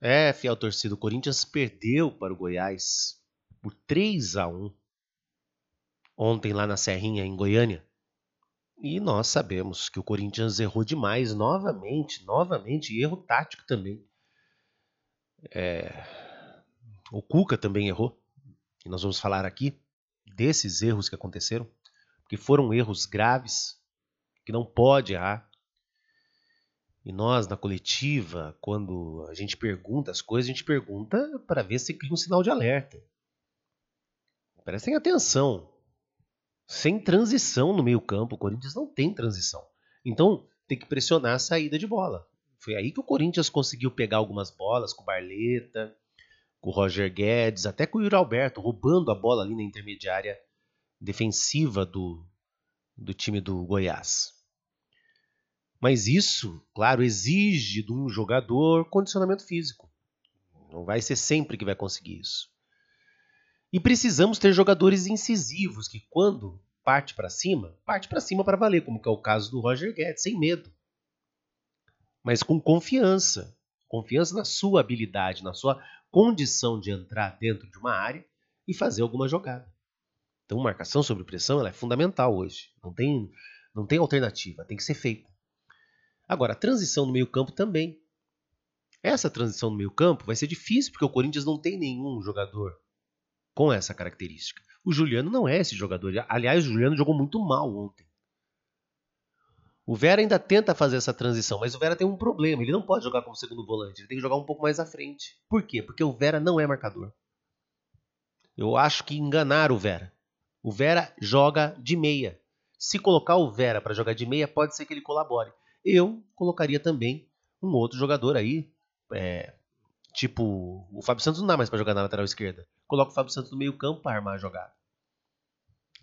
É, fiel torcida, o Corinthians perdeu para o Goiás por 3 a 1 ontem lá na Serrinha, em Goiânia. E nós sabemos que o Corinthians errou demais novamente, novamente, e erro tático também. É... O Cuca também errou, e nós vamos falar aqui desses erros que aconteceram, porque foram erros graves, que não pode errar. E nós, na coletiva, quando a gente pergunta as coisas, a gente pergunta para ver se cria um sinal de alerta. Prestem atenção. Sem transição no meio-campo, o Corinthians não tem transição. Então, tem que pressionar a saída de bola. Foi aí que o Corinthians conseguiu pegar algumas bolas com o Barleta, com o Roger Guedes, até com o Yuri Alberto, roubando a bola ali na intermediária defensiva do, do time do Goiás. Mas isso, claro, exige de um jogador condicionamento físico. Não vai ser sempre que vai conseguir isso. E precisamos ter jogadores incisivos que, quando parte para cima, parte para cima para valer, como é o caso do Roger Guedes, sem medo. Mas com confiança. Confiança na sua habilidade, na sua condição de entrar dentro de uma área e fazer alguma jogada. Então, marcação sobre pressão é fundamental hoje. Não tem, não tem alternativa, tem que ser feita. Agora, a transição no meio-campo também. Essa transição no meio-campo vai ser difícil porque o Corinthians não tem nenhum jogador com essa característica. O Juliano não é esse jogador. Aliás, o Juliano jogou muito mal ontem. O Vera ainda tenta fazer essa transição, mas o Vera tem um problema. Ele não pode jogar como segundo volante. Ele tem que jogar um pouco mais à frente. Por quê? Porque o Vera não é marcador. Eu acho que enganaram o Vera. O Vera joga de meia. Se colocar o Vera para jogar de meia, pode ser que ele colabore eu colocaria também um outro jogador aí, é, tipo, o Fábio Santos não dá mais para jogar na lateral esquerda. Coloca o Fábio Santos no meio campo para armar a jogada.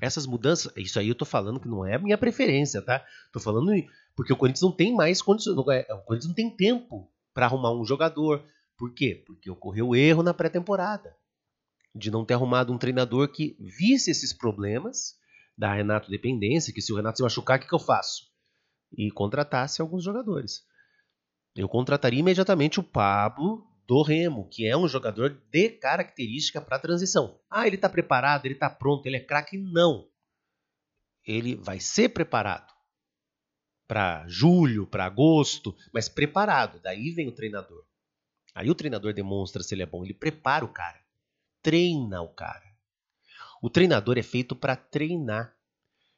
Essas mudanças, isso aí eu tô falando que não é a minha preferência, tá? Tô falando porque o Corinthians não tem mais condições, o Corinthians não tem tempo para arrumar um jogador. Por quê? Porque ocorreu erro na pré-temporada de não ter arrumado um treinador que visse esses problemas da Renato dependência, que se o Renato se machucar, o que, que eu faço? E contratasse alguns jogadores. Eu contrataria imediatamente o Pablo do Remo, que é um jogador de característica para transição. Ah, ele está preparado, ele está pronto, ele é craque? Não. Ele vai ser preparado para julho, para agosto, mas preparado. Daí vem o treinador. Aí o treinador demonstra se ele é bom, ele prepara o cara, treina o cara. O treinador é feito para treinar.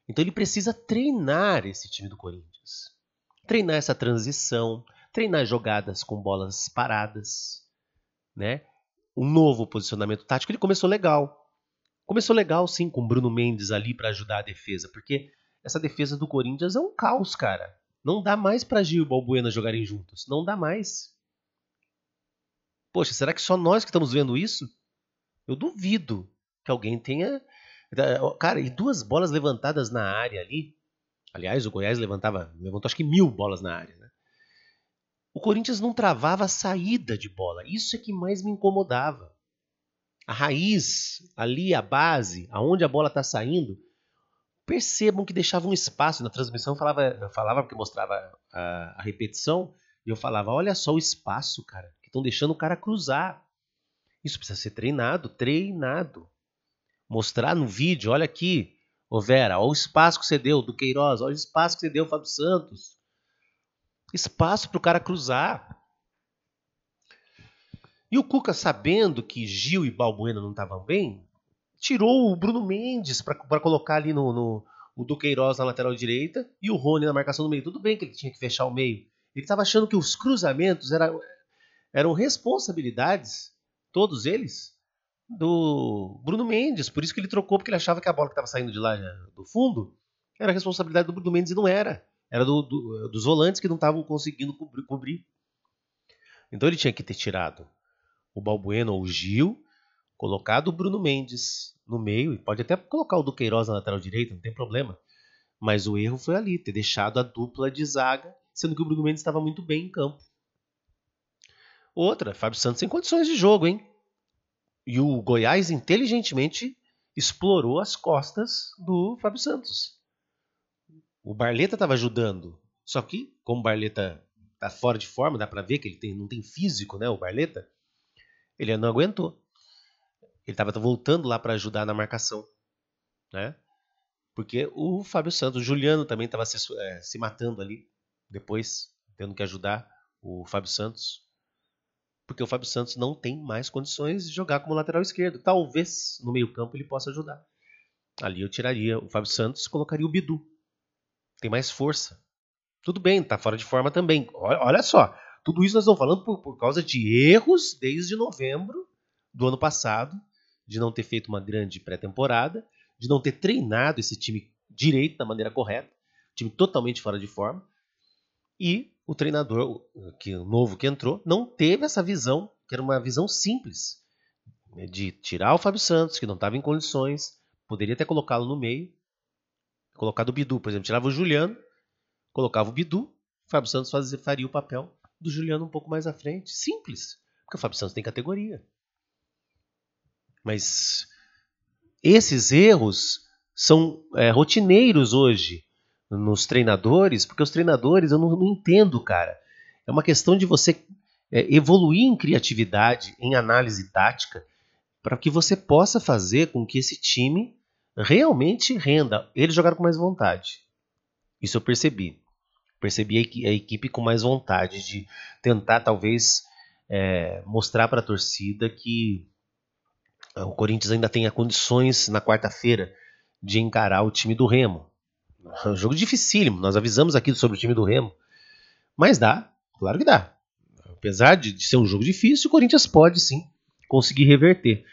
Então ele precisa treinar esse time do Corinthians. Treinar essa transição, treinar jogadas com bolas paradas, né? Um novo posicionamento tático. Ele começou legal. Começou legal, sim, com o Bruno Mendes ali para ajudar a defesa, porque essa defesa do Corinthians é um caos, cara. Não dá mais para Gil e Balbuena jogarem juntos. Não dá mais. Poxa, será que só nós que estamos vendo isso? Eu duvido que alguém tenha Cara, e duas bolas levantadas na área ali. Aliás, o Goiás levantava, levantou acho que mil bolas na área. Né? O Corinthians não travava a saída de bola. Isso é que mais me incomodava. A raiz, ali, a base, aonde a bola está saindo, percebam que deixava um espaço. Na transmissão eu falava, eu falava porque mostrava a, a repetição, e eu falava: olha só o espaço, cara, que estão deixando o cara cruzar. Isso precisa ser treinado, treinado mostrar no vídeo, olha aqui, ô Vera, olha o espaço que você deu do Queiroz, olha o espaço que você deu, Fábio Santos. Espaço para o cara cruzar. E o Cuca, sabendo que Gil e Balbuena não estavam bem, tirou o Bruno Mendes para colocar ali no, no o Duqueiroz na lateral direita e o Rony na marcação do meio. Tudo bem que ele tinha que fechar o meio. Ele estava achando que os cruzamentos eram, eram responsabilidades, todos eles, do Bruno Mendes. Por isso que ele trocou, porque ele achava que a bola que estava saindo de lá do fundo era responsabilidade do Bruno Mendes e não era. Era do, do, dos volantes que não estavam conseguindo cobrir, cobrir. Então ele tinha que ter tirado o Balbueno ou o Gil, colocado o Bruno Mendes no meio, e pode até colocar o Duqueiroz na lateral direita, não tem problema. Mas o erro foi ali, ter deixado a dupla de zaga, sendo que o Bruno Mendes estava muito bem em campo. Outra, Fábio Santos em condições de jogo, hein? E o Goiás inteligentemente explorou as costas do Fábio Santos. O Barleta estava ajudando. Só que, como o Barleta tá fora de forma, dá para ver que ele tem, não tem físico, né, o Barleta. Ele não aguentou. Ele estava voltando lá para ajudar na marcação, né? Porque o Fábio Santos, o Juliano também estava se, é, se matando ali, depois tendo que ajudar o Fábio Santos. Porque o Fábio Santos não tem mais condições de jogar como lateral esquerdo. Talvez no meio-campo ele possa ajudar. Ali eu tiraria o Fábio Santos colocaria o Bidu. Tem mais força. Tudo bem, tá fora de forma também. Olha, olha só, tudo isso nós estamos falando por, por causa de erros desde novembro do ano passado, de não ter feito uma grande pré-temporada, de não ter treinado esse time direito da maneira correta, time totalmente fora de forma. E o treinador, que o novo que entrou, não teve essa visão, que era uma visão simples, né, de tirar o Fábio Santos, que não estava em condições, poderia ter colocado no meio, colocado o Bidu, por exemplo, tirava o Juliano, colocava o Bidu, o Fábio Santos fazia, faria o papel do Juliano um pouco mais à frente. Simples, porque o Fábio Santos tem categoria. Mas esses erros são é, rotineiros hoje nos treinadores, porque os treinadores, eu não, não entendo, cara. É uma questão de você é, evoluir em criatividade, em análise tática, para que você possa fazer com que esse time realmente renda. Eles jogaram com mais vontade. Isso eu percebi. Percebi a equipe com mais vontade de tentar, talvez, é, mostrar para a torcida que o Corinthians ainda tenha condições na quarta-feira de encarar o time do Remo. É um jogo dificílimo, nós avisamos aqui sobre o time do Remo. Mas dá, claro que dá. Apesar de, de ser um jogo difícil, o Corinthians pode sim conseguir reverter.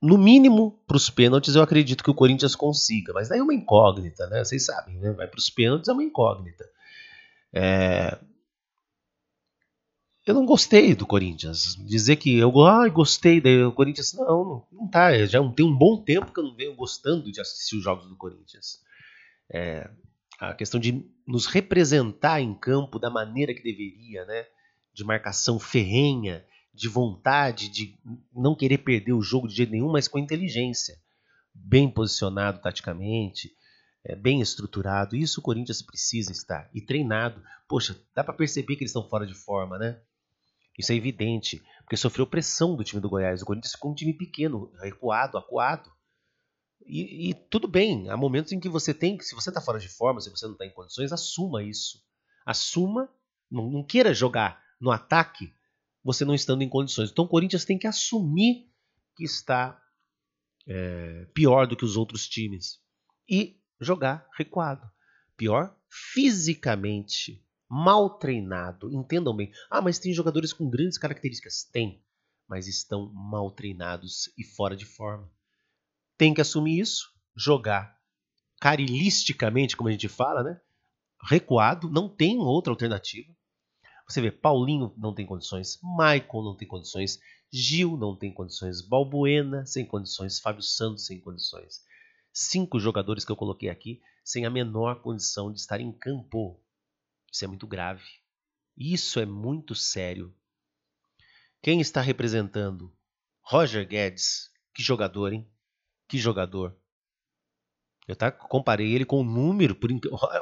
No mínimo, para os pênaltis, eu acredito que o Corinthians consiga. Mas daí é uma incógnita, né? Vocês sabem, né? Vai para os pênaltis, é uma incógnita. É... Eu não gostei do Corinthians. Dizer que eu ah, gostei do Corinthians. Não, não, não tá. Já tem um bom tempo que eu não venho gostando de assistir os jogos do Corinthians é, a questão de nos representar em campo da maneira que deveria, né? de marcação ferrenha, de vontade de não querer perder o jogo de jeito nenhum, mas com inteligência, bem posicionado taticamente, é, bem estruturado. Isso o Corinthians precisa estar e treinado. Poxa, dá para perceber que eles estão fora de forma, né? Isso é evidente, porque sofreu pressão do time do Goiás. O Corinthians ficou um time pequeno, recuado, acuado. E, e, tudo bem, há momentos em que você tem que, se você está fora de forma, se você não está em condições, assuma isso. Assuma, não, não, queira jogar no ataque você não estando em condições. Então o Corinthians tem que assumir que está é, pior do que os outros times e jogar recuado. Pior fisicamente, mal treinado. Entendam bem. Ah, mas tem jogadores com grandes características. Tem, mas estão mal treinados e fora de forma tem que assumir isso, jogar carilisticamente, como a gente fala, né? Recuado, não tem outra alternativa. Você vê, Paulinho não tem condições, Maicon não tem condições, Gil não tem condições, Balbuena sem condições, Fábio Santos sem condições. Cinco jogadores que eu coloquei aqui sem a menor condição de estar em campo. Isso é muito grave. Isso é muito sério. Quem está representando? Roger Guedes. Que jogador, hein? Que jogador. Eu tá, comparei ele com o número. Por,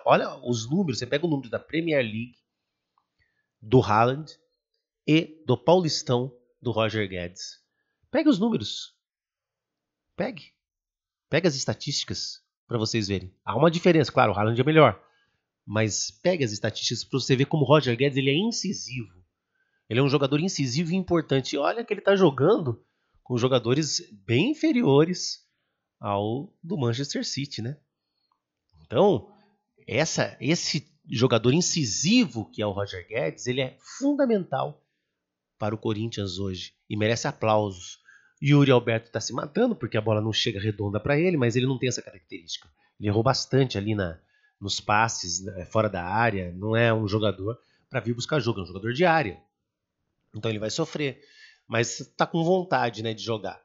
olha os números. Você pega o número da Premier League, do Haaland e do Paulistão do Roger Guedes. Pegue os números. Pegue. Pegue as estatísticas para vocês verem. Há uma diferença, claro, o Haaland é melhor. Mas pegue as estatísticas para você ver como o Roger Guedes ele é incisivo. Ele é um jogador incisivo e importante. E olha que ele está jogando com jogadores bem inferiores ao do Manchester City, né? Então, essa, esse jogador incisivo que é o Roger Guedes, ele é fundamental para o Corinthians hoje e merece aplausos. Yuri Alberto está se matando porque a bola não chega redonda para ele, mas ele não tem essa característica. Ele errou bastante ali na, nos passes, né, fora da área. Não é um jogador para vir buscar jogo, é um jogador de área. Então ele vai sofrer, mas está com vontade né, de jogar.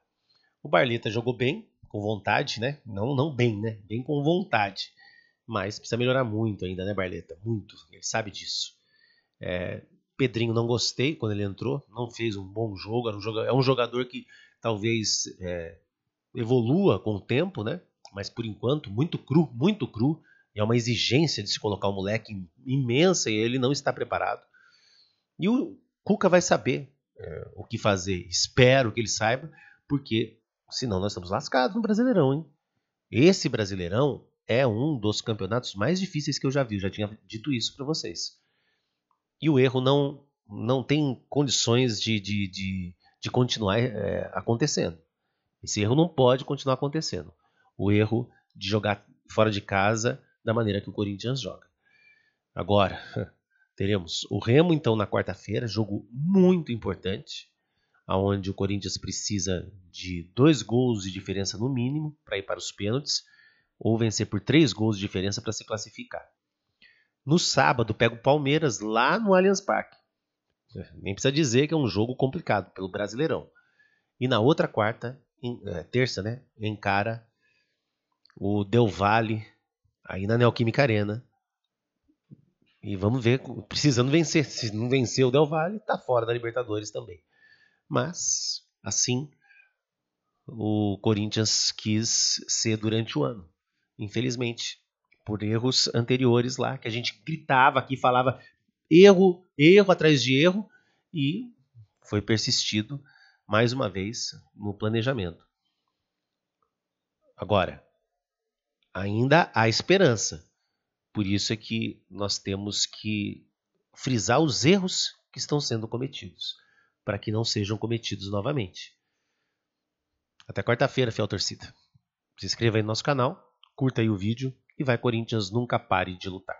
O Barleta jogou bem, com vontade, né? Não, não bem, né? Bem com vontade. Mas precisa melhorar muito ainda, né, Barleta? Muito. Ele sabe disso. É, Pedrinho não gostei quando ele entrou, não fez um bom jogo. É um jogador que talvez é, evolua com o tempo, né? Mas por enquanto, muito cru, muito cru. É uma exigência de se colocar um moleque imensa e ele não está preparado. E o Cuca vai saber é, o que fazer. Espero que ele saiba, porque senão nós estamos lascados no Brasileirão, hein? Esse Brasileirão é um dos campeonatos mais difíceis que eu já vi. Eu já tinha dito isso para vocês. E o erro não, não tem condições de, de, de, de continuar é, acontecendo. Esse erro não pode continuar acontecendo. O erro de jogar fora de casa da maneira que o Corinthians joga. Agora, teremos o Remo então na quarta-feira, jogo muito importante, aonde o Corinthians precisa de dois gols de diferença no mínimo para ir para os pênaltis, ou vencer por três gols de diferença para se classificar. No sábado, pega o Palmeiras lá no Allianz Parque. Nem precisa dizer que é um jogo complicado pelo Brasileirão. E na outra quarta, em, é, terça, né, encara o Del Valle aí na Neoquímica Arena. E vamos ver, precisando vencer. Se não vencer o Del Valle, tá fora da Libertadores também. Mas, assim, o Corinthians quis ser durante o ano. Infelizmente, por erros anteriores lá, que a gente gritava aqui, falava erro, erro atrás de erro, e foi persistido mais uma vez no planejamento. Agora, ainda há esperança. Por isso é que nós temos que frisar os erros que estão sendo cometidos, para que não sejam cometidos novamente. Até quarta-feira, fiel torcida. Se inscreva aí no nosso canal, curta aí o vídeo e vai Corinthians nunca pare de lutar.